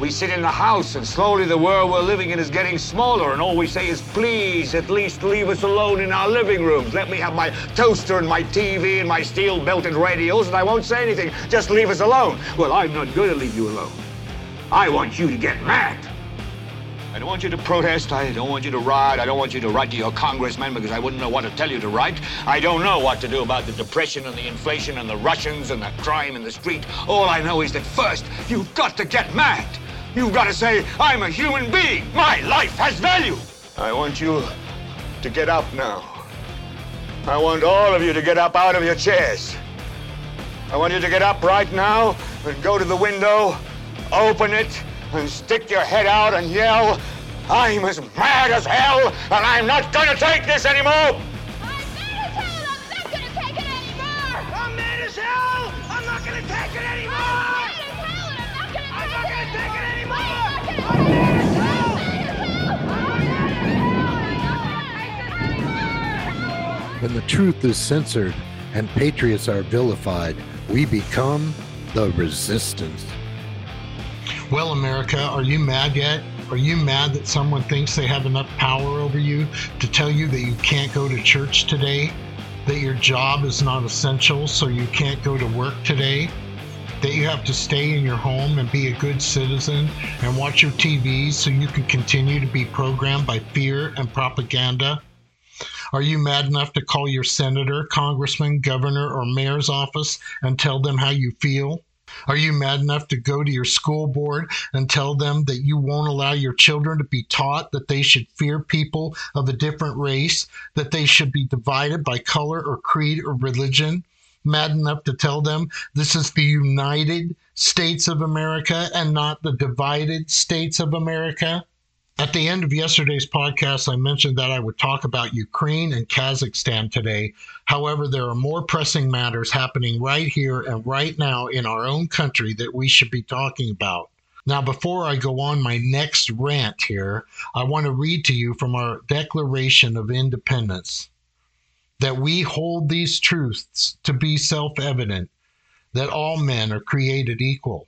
We sit in the house, and slowly the world we're living in is getting smaller, and all we say is, please, at least leave us alone in our living rooms. Let me have my toaster and my TV and my steel belted radials, and I won't say anything. Just leave us alone. Well, I'm not going to leave you alone. I want you to get mad. I don't want you to protest. I don't want you to riot. I don't want you to write to your congressman because I wouldn't know what to tell you to write. I don't know what to do about the depression and the inflation and the Russians and the crime in the street. All I know is that first, you've got to get mad. You've got to say, I'm a human being. My life has value. I want you to get up now. I want all of you to get up out of your chairs. I want you to get up right now and go to the window, open it, and stick your head out and yell, I'm as mad as hell, and I'm not gonna take this anymore! When the truth is censored and patriots are vilified, we become the resistance. Well, America, are you mad yet? Are you mad that someone thinks they have enough power over you to tell you that you can't go to church today? That your job is not essential, so you can't go to work today? That you have to stay in your home and be a good citizen and watch your TV so you can continue to be programmed by fear and propaganda? Are you mad enough to call your senator, congressman, governor, or mayor's office and tell them how you feel? Are you mad enough to go to your school board and tell them that you won't allow your children to be taught that they should fear people of a different race, that they should be divided by color or creed or religion? Mad enough to tell them this is the United States of America and not the divided States of America? At the end of yesterday's podcast, I mentioned that I would talk about Ukraine and Kazakhstan today. However, there are more pressing matters happening right here and right now in our own country that we should be talking about. Now, before I go on my next rant here, I want to read to you from our Declaration of Independence that we hold these truths to be self evident that all men are created equal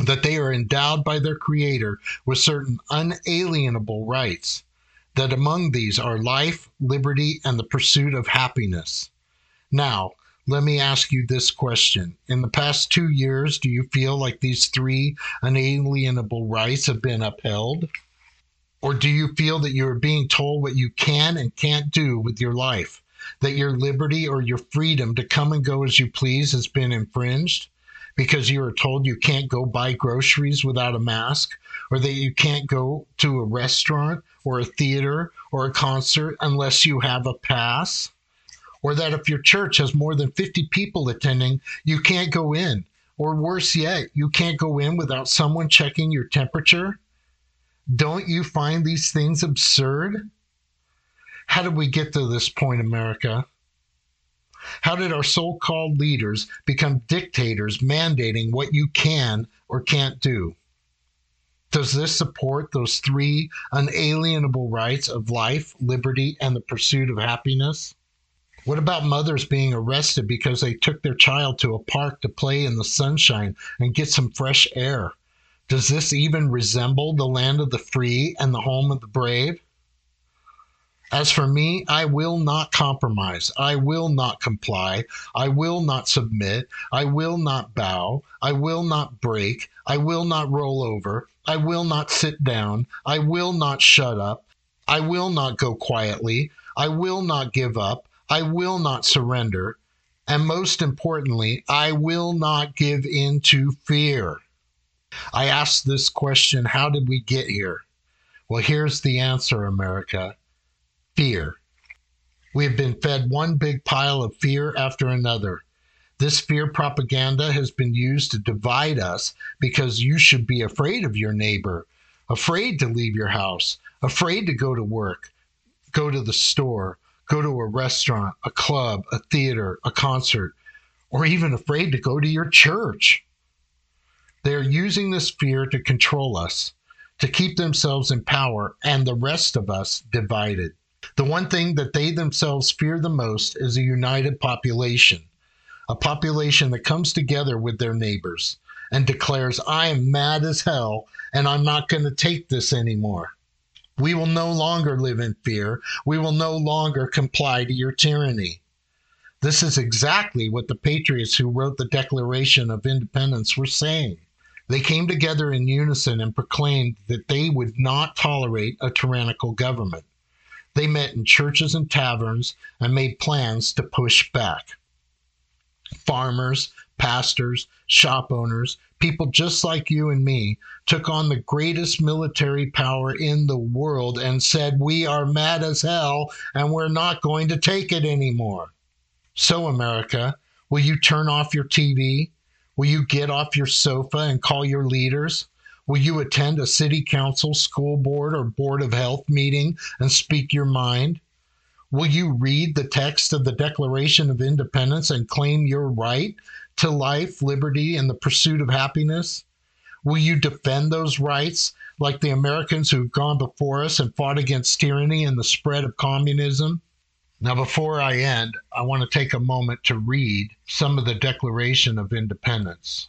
that they are endowed by their Creator with certain unalienable rights, that among these are life, liberty, and the pursuit of happiness. Now, let me ask you this question. In the past two years, do you feel like these three unalienable rights have been upheld? Or do you feel that you are being told what you can and can't do with your life? That your liberty or your freedom to come and go as you please has been infringed? Because you are told you can't go buy groceries without a mask, or that you can't go to a restaurant or a theater or a concert unless you have a pass, or that if your church has more than 50 people attending, you can't go in, or worse yet, you can't go in without someone checking your temperature. Don't you find these things absurd? How did we get to this point, America? How did our so called leaders become dictators mandating what you can or can't do? Does this support those three unalienable rights of life, liberty, and the pursuit of happiness? What about mothers being arrested because they took their child to a park to play in the sunshine and get some fresh air? Does this even resemble the land of the free and the home of the brave? As for me, I will not compromise. I will not comply. I will not submit. I will not bow. I will not break. I will not roll over. I will not sit down. I will not shut up. I will not go quietly. I will not give up. I will not surrender. And most importantly, I will not give in to fear. I asked this question how did we get here? Well, here's the answer, America fear. We have been fed one big pile of fear after another. This fear propaganda has been used to divide us because you should be afraid of your neighbor, afraid to leave your house, afraid to go to work, go to the store, go to a restaurant, a club, a theater, a concert, or even afraid to go to your church. They are using this fear to control us, to keep themselves in power, and the rest of us divided. The one thing that they themselves fear the most is a united population, a population that comes together with their neighbors and declares, I am mad as hell and I'm not going to take this anymore. We will no longer live in fear. We will no longer comply to your tyranny. This is exactly what the patriots who wrote the Declaration of Independence were saying. They came together in unison and proclaimed that they would not tolerate a tyrannical government. They met in churches and taverns and made plans to push back. Farmers, pastors, shop owners, people just like you and me, took on the greatest military power in the world and said, We are mad as hell and we're not going to take it anymore. So, America, will you turn off your TV? Will you get off your sofa and call your leaders? Will you attend a city council, school board, or board of health meeting and speak your mind? Will you read the text of the Declaration of Independence and claim your right to life, liberty, and the pursuit of happiness? Will you defend those rights like the Americans who've gone before us and fought against tyranny and the spread of communism? Now, before I end, I want to take a moment to read some of the Declaration of Independence.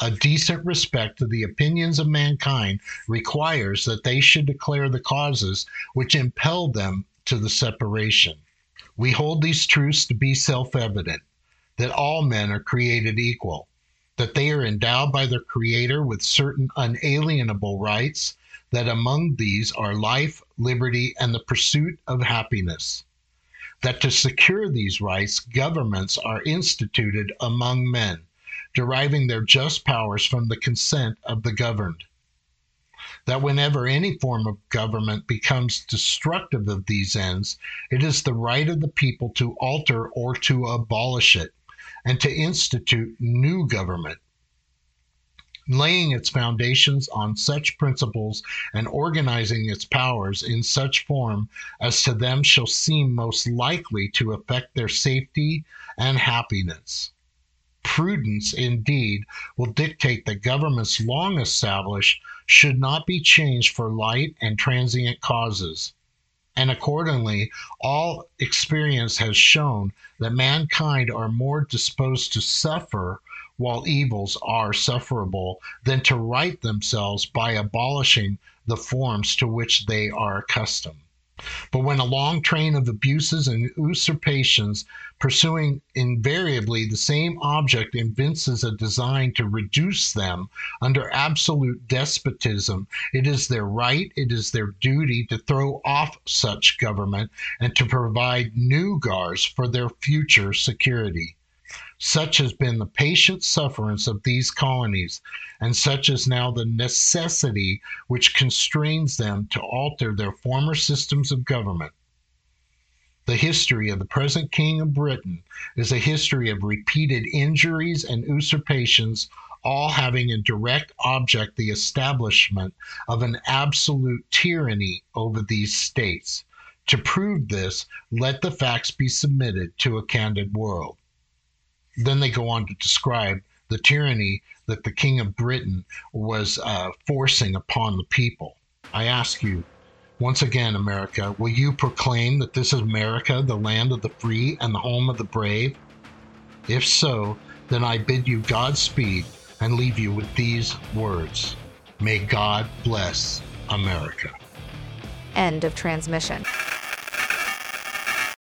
A decent respect to the opinions of mankind requires that they should declare the causes which impelled them to the separation. We hold these truths to be self evident that all men are created equal, that they are endowed by their Creator with certain unalienable rights, that among these are life, liberty, and the pursuit of happiness. That to secure these rights, governments are instituted among men, deriving their just powers from the consent of the governed. That whenever any form of government becomes destructive of these ends, it is the right of the people to alter or to abolish it, and to institute new government, laying its foundations on such principles and organizing its powers in such form as to them shall seem most likely to affect their safety and happiness prudence indeed will dictate that governments long established should not be changed for light and transient causes. And accordingly, all experience has shown that mankind are more disposed to suffer while evils are sufferable than to right themselves by abolishing the forms to which they are accustomed. But when a long train of abuses and usurpations, pursuing invariably the same object, evinces a design to reduce them under absolute despotism, it is their right, it is their duty to throw off such government and to provide new guards for their future security. Such has been the patient sufferance of these colonies, and such is now the necessity which constrains them to alter their former systems of government. The history of the present King of Britain is a history of repeated injuries and usurpations, all having in direct object the establishment of an absolute tyranny over these states. To prove this, let the facts be submitted to a candid world. Then they go on to describe the tyranny that the King of Britain was uh, forcing upon the people. I ask you, once again, America, will you proclaim that this is America, the land of the free and the home of the brave? If so, then I bid you Godspeed and leave you with these words May God bless America. End of transmission.